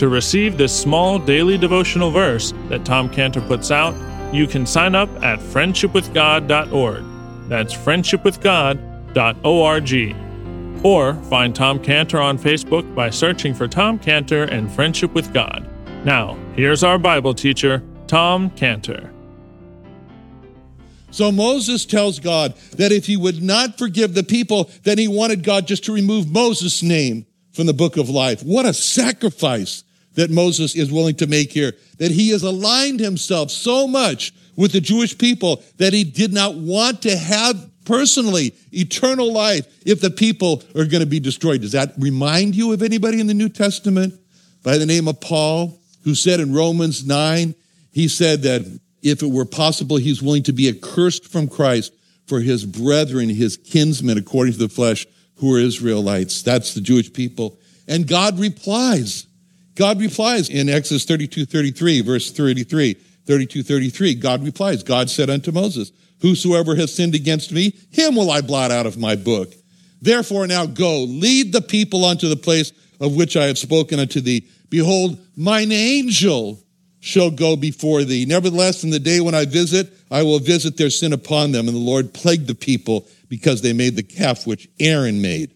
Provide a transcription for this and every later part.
To receive this small daily devotional verse that Tom Cantor puts out, you can sign up at friendshipwithgod.org. That's friendshipwithgod.org. Or find Tom Cantor on Facebook by searching for Tom Cantor and Friendship with God. Now, here's our Bible teacher, Tom Cantor. So Moses tells God that if he would not forgive the people, then he wanted God just to remove Moses' name from the book of life. What a sacrifice that Moses is willing to make here, that he has aligned himself so much with the Jewish people that he did not want to have personally eternal life if the people are going to be destroyed. Does that remind you of anybody in the New Testament by the name of Paul, who said in Romans 9, he said that if it were possible, he's willing to be accursed from Christ for his brethren, his kinsmen, according to the flesh, who are Israelites. That's the Jewish people. And God replies. God replies in Exodus 32, 33, verse 33, 32, 33. God replies, God said unto Moses, Whosoever has sinned against me, him will I blot out of my book. Therefore now go, lead the people unto the place of which I have spoken unto thee. Behold, mine angel shall go before thee. Nevertheless, in the day when I visit, I will visit their sin upon them. And the Lord plagued the people because they made the calf which Aaron made.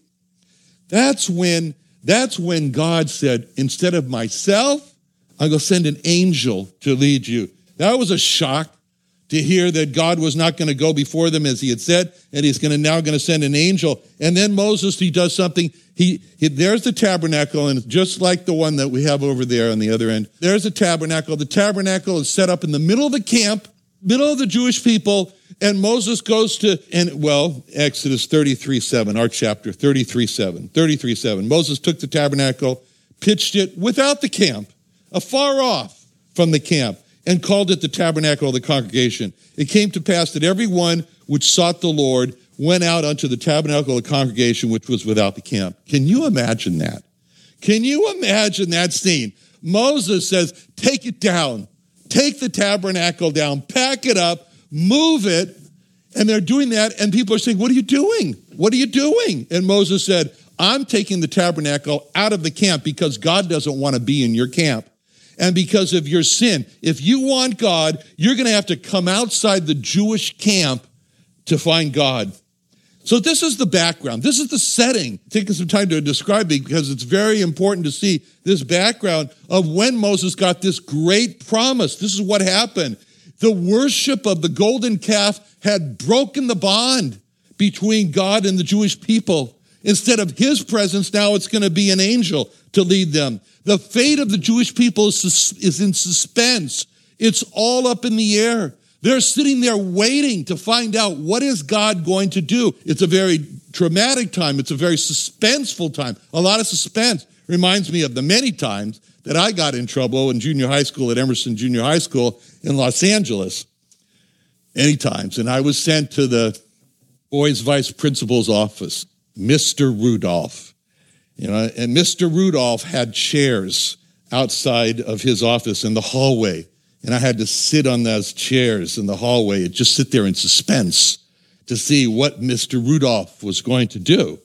That's when, that's when God said, instead of myself, I'm going to send an angel to lead you. That was a shock to hear that God was not going to go before them as he had said, and he's going to now going to send an angel. And then Moses, he does something. He, he, there's the tabernacle, and just like the one that we have over there on the other end, there's a tabernacle. The tabernacle is set up in the middle of the camp, middle of the Jewish people, and Moses goes to, and well, Exodus 33 7, our chapter, 33 7, 33 7. Moses took the tabernacle, pitched it without the camp, afar off from the camp and called it the tabernacle of the congregation. It came to pass that every one which sought the Lord went out unto the tabernacle of the congregation which was without the camp. Can you imagine that? Can you imagine that scene? Moses says, Take it down, take the tabernacle down, pack it up, move it. And they're doing that, and people are saying, What are you doing? What are you doing? And Moses said, I'm taking the tabernacle out of the camp because God doesn't want to be in your camp and because of your sin. If you want God, you're going to have to come outside the Jewish camp to find God. So this is the background. This is the setting. Taking some time to describe it because it's very important to see this background of when Moses got this great promise. This is what happened. The worship of the golden calf had broken the bond between God and the Jewish people. Instead of his presence, now it's going to be an angel to lead them. The fate of the Jewish people is, in suspense. It's all up in the air. They're sitting there waiting to find out what is God going to do. It's a very traumatic time. It's a very suspenseful time. A lot of suspense. Reminds me of the many times that I got in trouble in junior high school at Emerson Junior High School in Los Angeles. Many times. And I was sent to the boys' vice principal's office. Mr. Rudolph. You know, and Mr. Rudolph had chairs outside of his office in the hallway. And I had to sit on those chairs in the hallway and just sit there in suspense to see what Mr. Rudolph was going to do.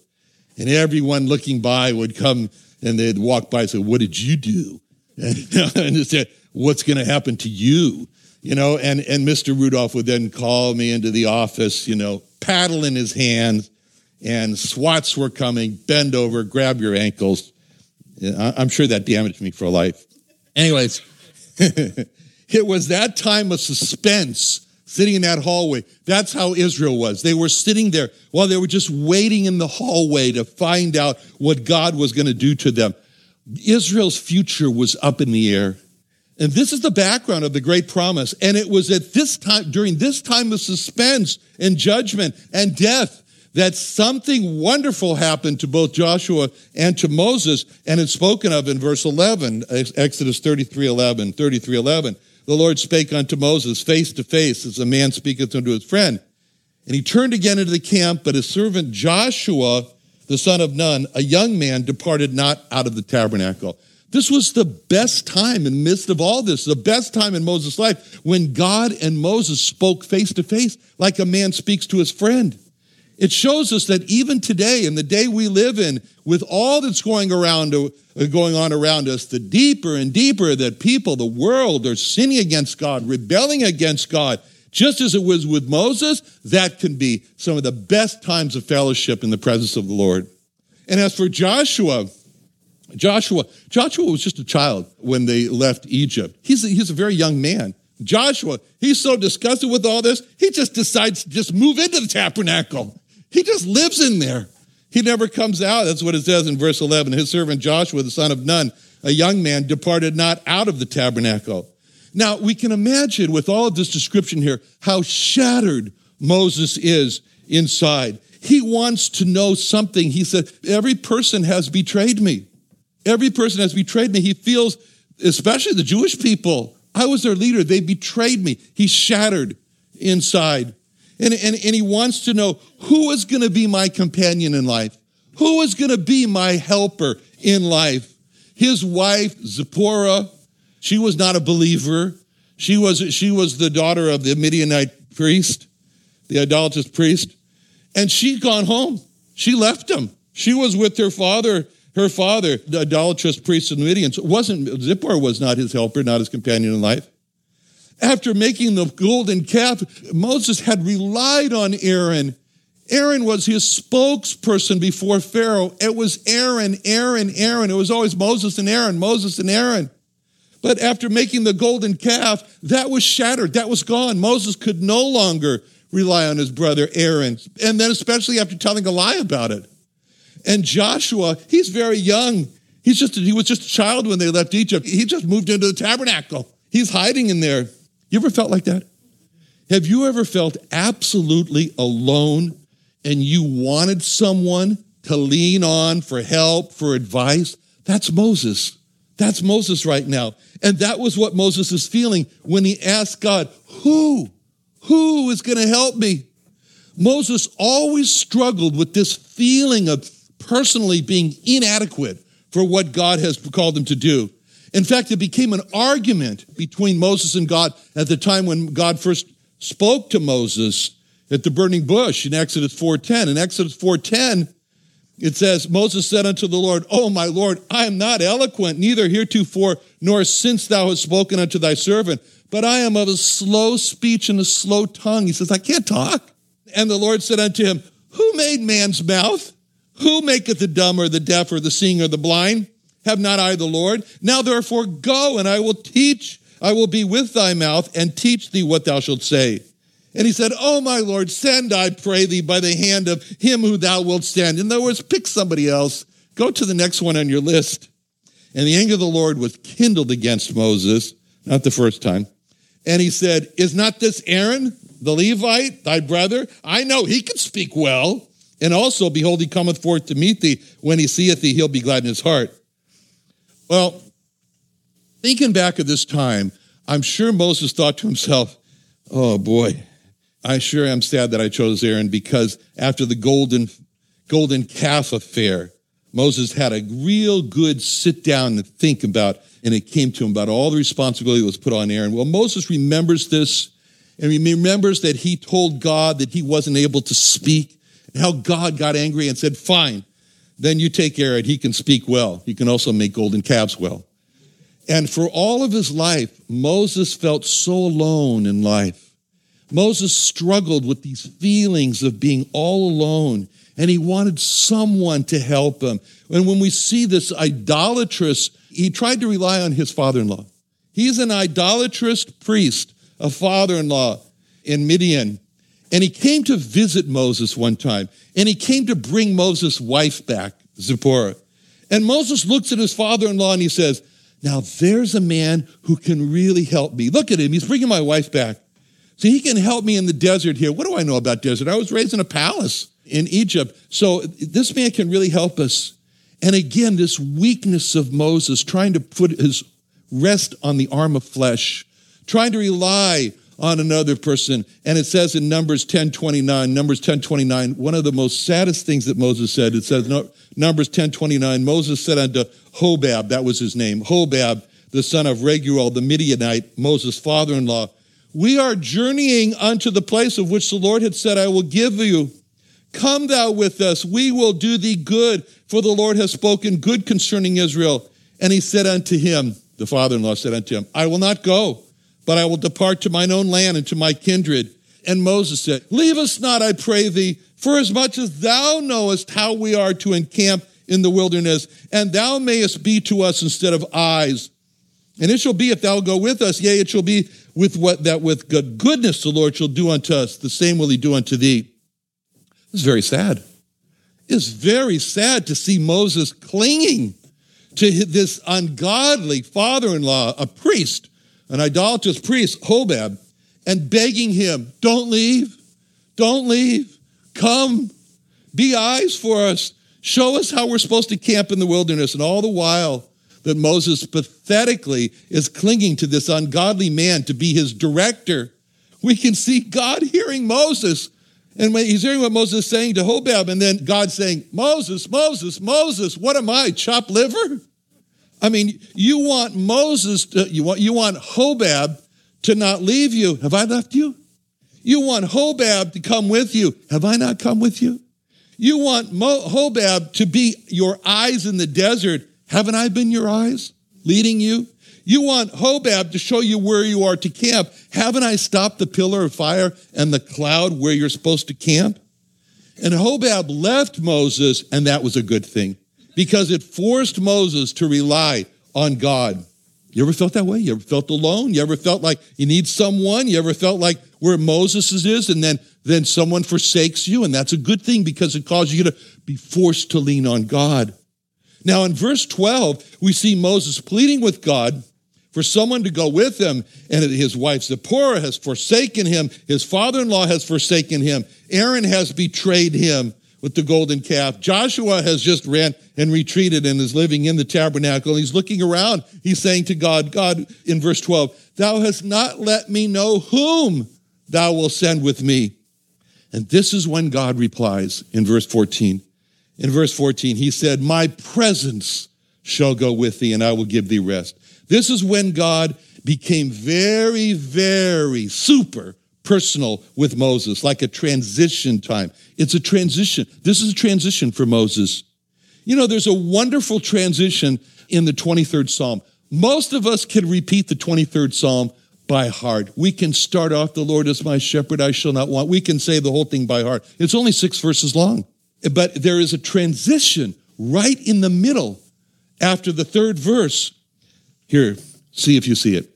And everyone looking by would come and they'd walk by and say, What did you do? And, and say, What's going to happen to you? You know, and, and Mr. Rudolph would then call me into the office, you know, paddle in his hands, and swats were coming, bend over, grab your ankles. I'm sure that damaged me for life. Anyways, it was that time of suspense sitting in that hallway. That's how Israel was. They were sitting there while they were just waiting in the hallway to find out what God was going to do to them. Israel's future was up in the air. And this is the background of the great promise. And it was at this time, during this time of suspense and judgment and death, that something wonderful happened to both Joshua and to Moses. And it's spoken of in verse 11, Exodus 33 11, 33 11. The Lord spake unto Moses face to face as a man speaketh unto his friend. And he turned again into the camp, but his servant Joshua, the son of Nun, a young man, departed not out of the tabernacle. This was the best time in the midst of all this, the best time in Moses' life when God and Moses spoke face to face like a man speaks to his friend. It shows us that even today, in the day we live in, with all that's going around, uh, going on around us, the deeper and deeper that people, the world, are sinning against God, rebelling against God, just as it was with Moses, that can be some of the best times of fellowship in the presence of the Lord. And as for Joshua, Joshua, Joshua was just a child when they left Egypt. He's a, he's a very young man. Joshua, he's so disgusted with all this, he just decides to just move into the tabernacle. He just lives in there. He never comes out. That's what it says in verse 11. His servant Joshua, the son of Nun, a young man, departed not out of the tabernacle. Now, we can imagine with all of this description here how shattered Moses is inside. He wants to know something. He said, Every person has betrayed me. Every person has betrayed me. He feels, especially the Jewish people, I was their leader. They betrayed me. He's shattered inside. And, and, and he wants to know who is going to be my companion in life? Who is going to be my helper in life? His wife, Zipporah, she was not a believer. She was, she was the daughter of the Midianite priest, the idolatrous priest. And she'd gone home. She left him. She was with her father, her father, the idolatrous priest of the Midian. So it wasn't, Zipporah was not his helper, not his companion in life. After making the golden calf, Moses had relied on Aaron. Aaron was his spokesperson before Pharaoh. It was Aaron, Aaron, Aaron. It was always Moses and Aaron, Moses and Aaron. But after making the golden calf, that was shattered. That was gone. Moses could no longer rely on his brother Aaron. And then, especially after telling a lie about it. And Joshua, he's very young. He's just, he was just a child when they left Egypt. He just moved into the tabernacle. He's hiding in there. You ever felt like that? Have you ever felt absolutely alone and you wanted someone to lean on for help, for advice? That's Moses. That's Moses right now. And that was what Moses is feeling when he asked God, Who? Who is going to help me? Moses always struggled with this feeling of personally being inadequate for what God has called him to do. In fact, it became an argument between Moses and God at the time when God first spoke to Moses at the burning bush in Exodus 4:10. In Exodus 4:10, it says, Moses said unto the Lord, Oh, my Lord, I am not eloquent, neither heretofore nor since thou hast spoken unto thy servant, but I am of a slow speech and a slow tongue. He says, I can't talk. And the Lord said unto him, Who made man's mouth? Who maketh the dumb or the deaf or the seeing or the blind? Have not I the Lord? Now therefore go, and I will teach, I will be with thy mouth, and teach thee what thou shalt say. And he said, Oh, my Lord, send, I pray thee, by the hand of him who thou wilt send. In other words, pick somebody else. Go to the next one on your list. And the anger of the Lord was kindled against Moses, not the first time. And he said, Is not this Aaron, the Levite, thy brother? I know he can speak well. And also, behold, he cometh forth to meet thee. When he seeth thee, he'll be glad in his heart. Well, thinking back at this time, I'm sure Moses thought to himself, oh boy, I sure am sad that I chose Aaron because after the golden, golden calf affair, Moses had a real good sit down and think about, and it came to him about all the responsibility that was put on Aaron. Well, Moses remembers this And he remembers that he told God that he wasn't able to speak, and how God got angry and said, Fine, then you take Aaron. He can speak well. He can also make golden calves well. And for all of his life, Moses felt so alone in life. Moses struggled with these feelings of being all alone, and he wanted someone to help him. And when we see this idolatrous, he tried to rely on his father in law. He's an idolatrous priest, a father in law in Midian. And he came to visit Moses one time, and he came to bring Moses' wife back, Zipporah. And Moses looks at his father in law and he says, Now there's a man who can really help me. Look at him, he's bringing my wife back. So he can help me in the desert here. What do I know about desert? I was raised in a palace in Egypt. So this man can really help us. And again, this weakness of Moses trying to put his rest on the arm of flesh, trying to rely on another person. And it says in Numbers 10 29, Numbers 10 29, one of the most saddest things that Moses said, it says, Numbers 10 29, Moses said unto Hobab, that was his name, Hobab, the son of Raguel, the Midianite, Moses' father in law, we are journeying unto the place of which the Lord had said, I will give you. Come thou with us, we will do thee good, for the Lord has spoken good concerning Israel. And he said unto him, the father in law said unto him, I will not go but I will depart to mine own land and to my kindred. And Moses said, Leave us not, I pray thee, for as much as thou knowest how we are to encamp in the wilderness, and thou mayest be to us instead of eyes. And it shall be if thou go with us, yea, it shall be with what that with good goodness the Lord shall do unto us, the same will he do unto thee. It's very sad. It's very sad to see Moses clinging to this ungodly father-in-law, a priest, an idolatrous priest, Hobab, and begging him, Don't leave, don't leave, come, be eyes for us, show us how we're supposed to camp in the wilderness. And all the while that Moses pathetically is clinging to this ungodly man to be his director, we can see God hearing Moses. And he's hearing what Moses is saying to Hobab, and then God saying, Moses, Moses, Moses, what am I, chopped liver? I mean, you want Moses to, you want, you want Hobab to not leave you. Have I left you? You want Hobab to come with you. Have I not come with you? You want Mo- Hobab to be your eyes in the desert. Haven't I been your eyes leading you? You want Hobab to show you where you are to camp. Haven't I stopped the pillar of fire and the cloud where you're supposed to camp? And Hobab left Moses, and that was a good thing because it forced Moses to rely on God. You ever felt that way? You ever felt alone? You ever felt like you need someone? You ever felt like where Moses is and then, then someone forsakes you? And that's a good thing because it causes you to be forced to lean on God. Now in verse 12, we see Moses pleading with God for someone to go with him. And his wife Zipporah has forsaken him. His father-in-law has forsaken him. Aaron has betrayed him with the golden calf. Joshua has just ran and retreated and is living in the tabernacle. He's looking around. He's saying to God, God, in verse 12, Thou hast not let me know whom thou wilt send with me. And this is when God replies in verse 14. In verse 14, he said, My presence shall go with thee, and I will give thee rest. This is when God became very, very super personal with Moses, like a transition time. It's a transition. This is a transition for Moses. You know, there's a wonderful transition in the 23rd Psalm. Most of us can repeat the 23rd Psalm by heart. We can start off, The Lord is my shepherd, I shall not want. We can say the whole thing by heart. It's only six verses long. But there is a transition right in the middle after the third verse. Here, see if you see it.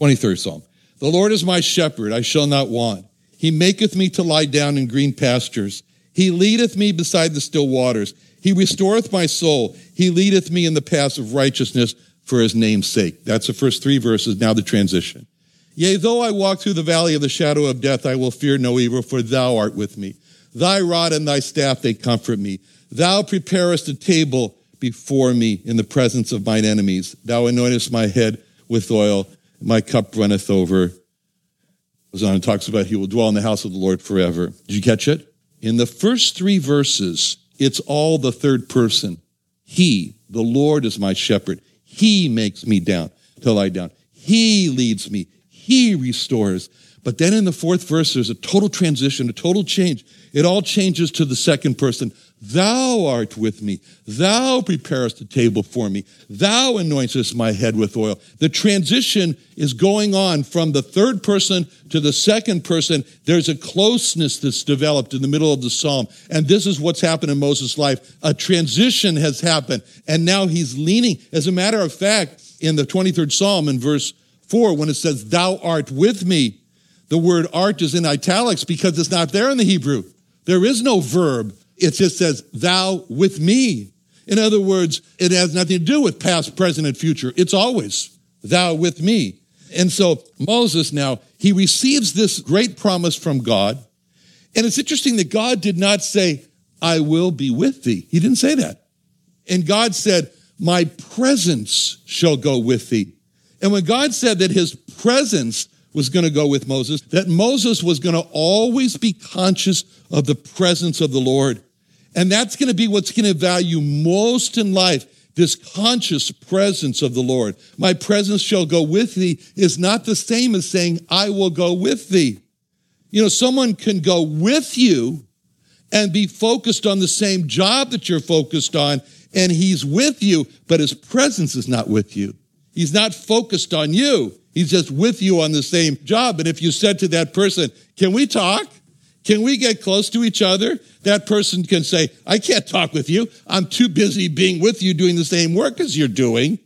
23rd Psalm. The Lord is my shepherd, I shall not want. He maketh me to lie down in green pastures. He leadeth me beside the still waters. He restoreth my soul. He leadeth me in the paths of righteousness for his name's sake. That's the first three verses. Now the transition. Yea, though I walk through the valley of the shadow of death, I will fear no evil, for thou art with me. Thy rod and thy staff, they comfort me. Thou preparest a table before me in the presence of mine enemies. Thou anointest my head with oil my cup runneth over. Goes on and talks about he will dwell in the house of the Lord forever. Did you catch it? In the first three verses, it's all the third person. He, the Lord is my shepherd. He makes me down to lie down. He leads me. He restores. But then in the fourth verse, there's a total transition, a total change. It all changes to the second person. Thou art with me. Thou preparest a table for me. Thou anointest my head with oil. The transition is going on from the third person to the second person. There's a closeness that's developed in the middle of the psalm. And this is what's happened in Moses' life. A transition has happened. And now he's leaning. As a matter of fact, in the 23rd psalm in verse 4, when it says, Thou art with me, the word art is in italics because it's not there in the Hebrew. There is no verb it just says, thou with me. In other words, it has nothing to do with past, present, and future. It's always thou with me. And so Moses now, he receives this great promise from God. And it's interesting that God did not say, I will be with thee. He didn't say that. And God said, my presence shall go with thee. And when God said that his presence was going to go with Moses, that Moses was going to always be conscious of the presence of the Lord. And that's going to be what's going to value most in life this conscious presence of the Lord. My presence shall go with thee is not the same as saying, I will go with thee. You know, someone can go with you and be focused on the same job that you're focused on, and he's with you, but his presence is not with you. He's not focused on you. He's just with you on the same job. And if you said to that person, Can we talk? Can we get close to each other? That person can say, I can't talk with you. I'm too busy being with you doing the same work as you're doing.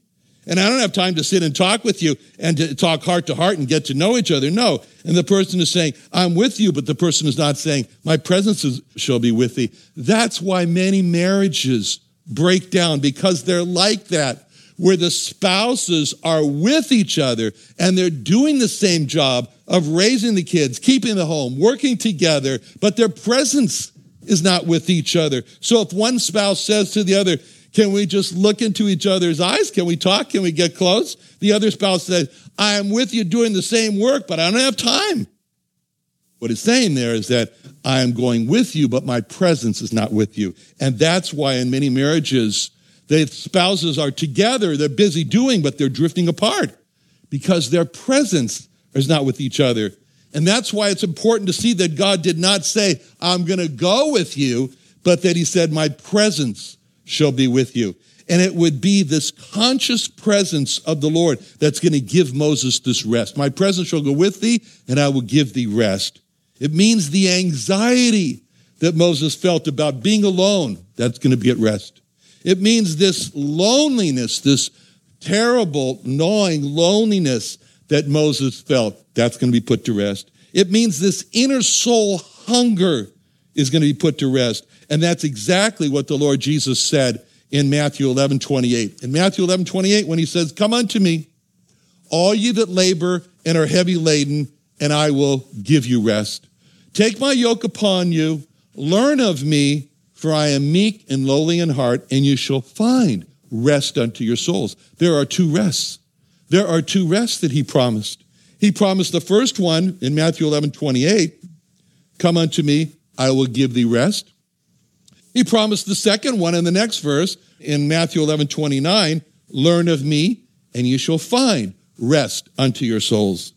And I don't have time to sit and talk with you and to talk heart to heart and get to know each other. No. And the person is saying, I'm with you, but the person is not saying, my presence is, shall be with thee. That's why many marriages break down because they're like that where the spouses are with each other and they're doing the same job of raising the kids, keeping the home, working together, but their presence is not with each other. So if one spouse says to the other, can we just look into each other's eyes? Can we talk? Can we get close? The other spouse says, I am with you doing the same work, but I don't have time. What it's saying there is that I am going with you, but my presence is not with you. And that's why in many marriages, the spouses are together, they're busy doing, but they're drifting apart because their presence is not with each other. And that's why it's important to see that God did not say, I'm going to go with you, but that he said, my presence shall be with you. And it would be this conscious presence of the Lord that's going to give Moses this rest. My presence shall go with thee, and I will give thee rest. It means the anxiety that Moses felt about being alone, that's going to be at rest. It means this loneliness, this terrible, gnawing loneliness that Moses felt. That's going to be put to rest. It means this inner soul hunger is going to be put to rest. And that's exactly what the Lord Jesus said in Matthew 11, 28. In Matthew 11, 28, when he says, Come unto me, all ye that labor and are heavy laden, and I will give you rest. Take my yoke upon you, learn of me, for I am meek and lowly in heart, and you shall find rest unto your souls. There are two rests. There are two rests that he promised. He promised the first one in Matthew 11, 28, come unto me, I will give thee rest. He promised the second one in the next verse in Matthew 11, 29, learn of me, and you shall find rest unto your souls.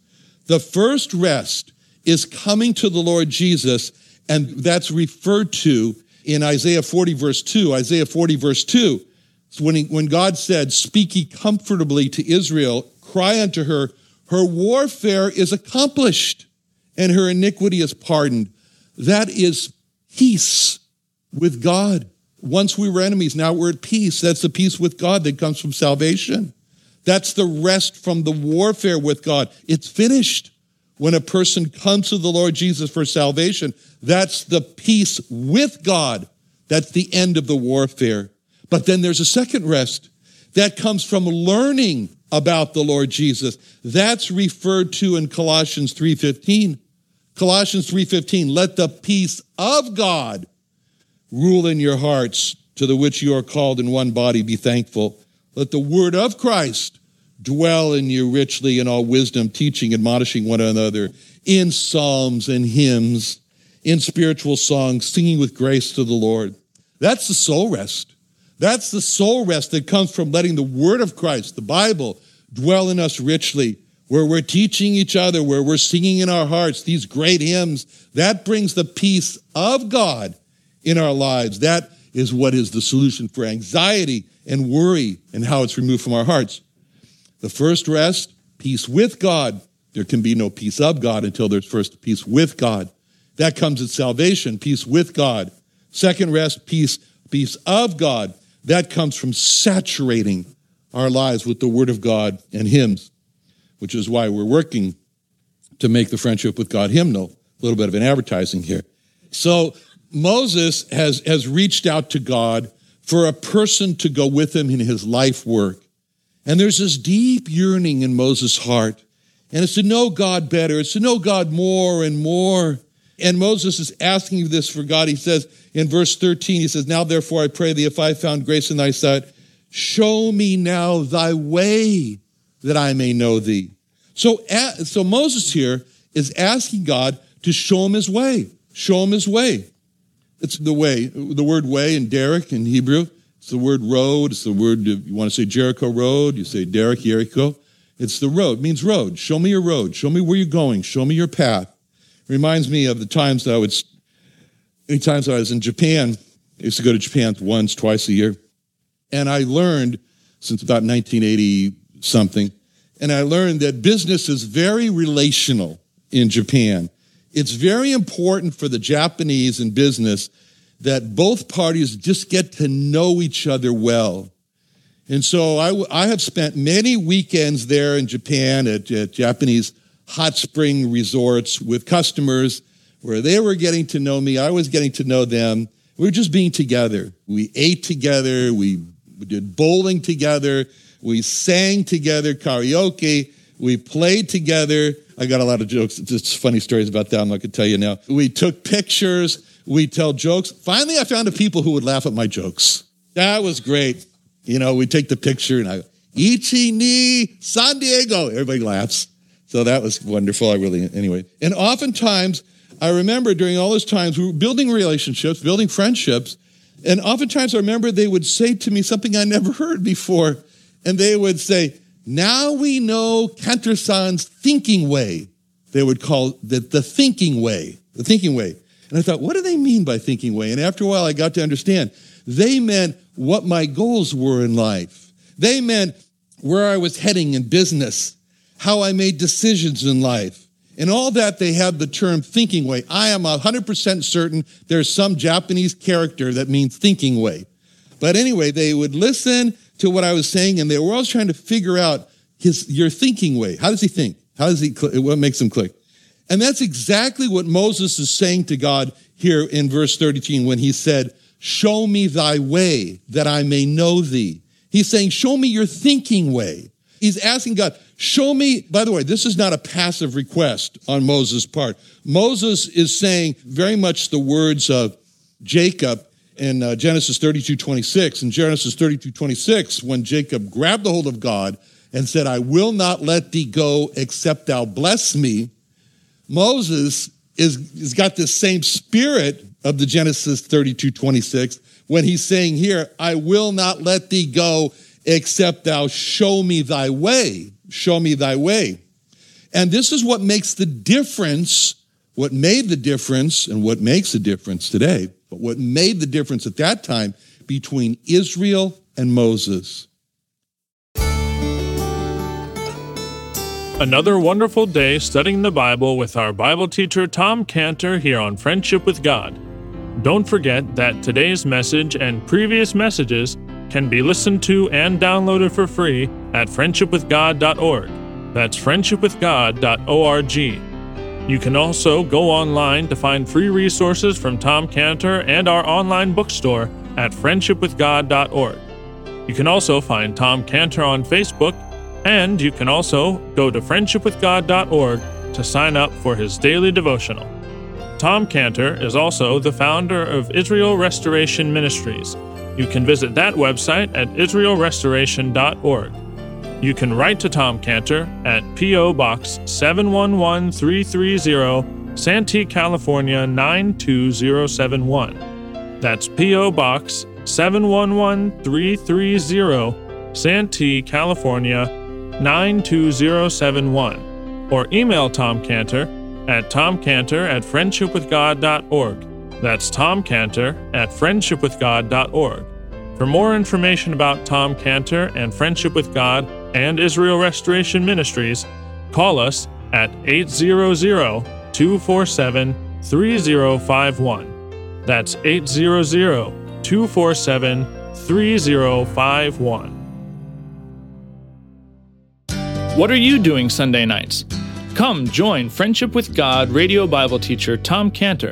The first rest is coming to the Lord Jesus, and that's referred to in Isaiah 40, verse 2. Isaiah 40, verse 2. When, he, when God said, Speak ye comfortably to Israel, cry unto her, her warfare is accomplished and her iniquity is pardoned. That is peace with God. Once we were enemies, now we're at peace. That's the peace with God that comes from salvation. That's the rest from the warfare with God. It's finished. When a person comes to the Lord Jesus for salvation, that's the peace with God. That's the end of the warfare. But then there's a second rest that comes from learning about the Lord Jesus. That's referred to in Colossians 3:15. Colossians 3:15, let the peace of God rule in your hearts, to the which you are called in one body, be thankful. Let the word of Christ dwell in you richly in all wisdom, teaching, admonishing one another in psalms and hymns, in spiritual songs, singing with grace to the Lord. That's the soul rest. That's the soul rest that comes from letting the word of Christ, the Bible, dwell in us richly. where we're teaching each other, where we're singing in our hearts these great hymns, that brings the peace of God in our lives. That is what is the solution for anxiety and worry and how it's removed from our hearts. The first rest, peace with God. There can be no peace of God until there's first peace with God. That comes at salvation, peace with God. Second rest, peace, peace of God. That comes from saturating our lives with the Word of God and hymns, which is why we're working to make the friendship with God hymnal. A little bit of an advertising here. So Moses has, has reached out to God for a person to go with him in his life work. And there's this deep yearning in Moses' heart. And it's to know God better. It's to know God more and more. And Moses is asking this for God. He says in verse 13, he says, Now therefore I pray thee, if I found grace in thy sight, show me now thy way that I may know thee. So, so Moses here is asking God to show him his way. Show him his way. It's the way. The word way in Derek in Hebrew, it's the word road. It's the word, you want to say Jericho Road, you say Derek, Jericho. It's the road, it means road. Show me your road. Show me where you're going. Show me your path. Reminds me of the times that I would, any times I was in Japan. I used to go to Japan once, twice a year. And I learned since about 1980 something, and I learned that business is very relational in Japan. It's very important for the Japanese in business that both parties just get to know each other well. And so I, I have spent many weekends there in Japan at, at Japanese hot spring resorts with customers where they were getting to know me, I was getting to know them. We were just being together. We ate together, we did bowling together, we sang together, karaoke, we played together. I got a lot of jokes, It's just funny stories about that. I'm not to tell you now. We took pictures, we tell jokes. Finally, I found the people who would laugh at my jokes. That was great. You know, we take the picture and I, go, Ichi ni San Diego. Everybody laughs. So that was wonderful. I really, anyway. And oftentimes, I remember during all those times, we were building relationships, building friendships. And oftentimes, I remember they would say to me something I never heard before. And they would say, Now we know Cantor-san's thinking way. They would call it the thinking way, the thinking way. And I thought, what do they mean by thinking way? And after a while, I got to understand they meant what my goals were in life. They meant where I was heading in business how I made decisions in life. And all that, they have the term thinking way. I am 100% certain there's some Japanese character that means thinking way. But anyway, they would listen to what I was saying and they were always trying to figure out his, your thinking way. How does he think? How does he, what makes him click? And that's exactly what Moses is saying to God here in verse 13 when he said, show me thy way that I may know thee. He's saying, show me your thinking way. He's asking God, show me, by the way, this is not a passive request on Moses' part. Moses is saying very much the words of Jacob in uh, Genesis 32, 26. In Genesis 32, 26, when Jacob grabbed the hold of God and said, I will not let thee go except thou bless me, Moses is, has got this same spirit of the Genesis 32, 26, when he's saying here, I will not let thee go except thou show me thy way. Show me thy way. And this is what makes the difference, what made the difference, and what makes the difference today, but what made the difference at that time between Israel and Moses. Another wonderful day studying the Bible with our Bible teacher Tom Cantor here on Friendship with God. Don't forget that today's message and previous messages can be listened to and downloaded for free at friendshipwithgod.org. That's friendshipwithgod.org. You can also go online to find free resources from Tom Cantor and our online bookstore at friendshipwithgod.org. You can also find Tom Cantor on Facebook, and you can also go to friendshipwithgod.org to sign up for his daily devotional. Tom Cantor is also the founder of Israel Restoration Ministries you can visit that website at israelrestoration.org. You can write to Tom Cantor at P.O. Box 711330, Santee, California 92071. That's P.O. Box 711330, Santee, California 92071 or email Tom Cantor at tomcantor at friendshipwithgod.org. That's Tom Cantor at friendshipwithgod.org. For more information about Tom Cantor and Friendship with God and Israel Restoration Ministries, call us at 800 247 3051. That's 800 247 3051. What are you doing Sunday nights? Come join Friendship with God radio Bible teacher Tom Cantor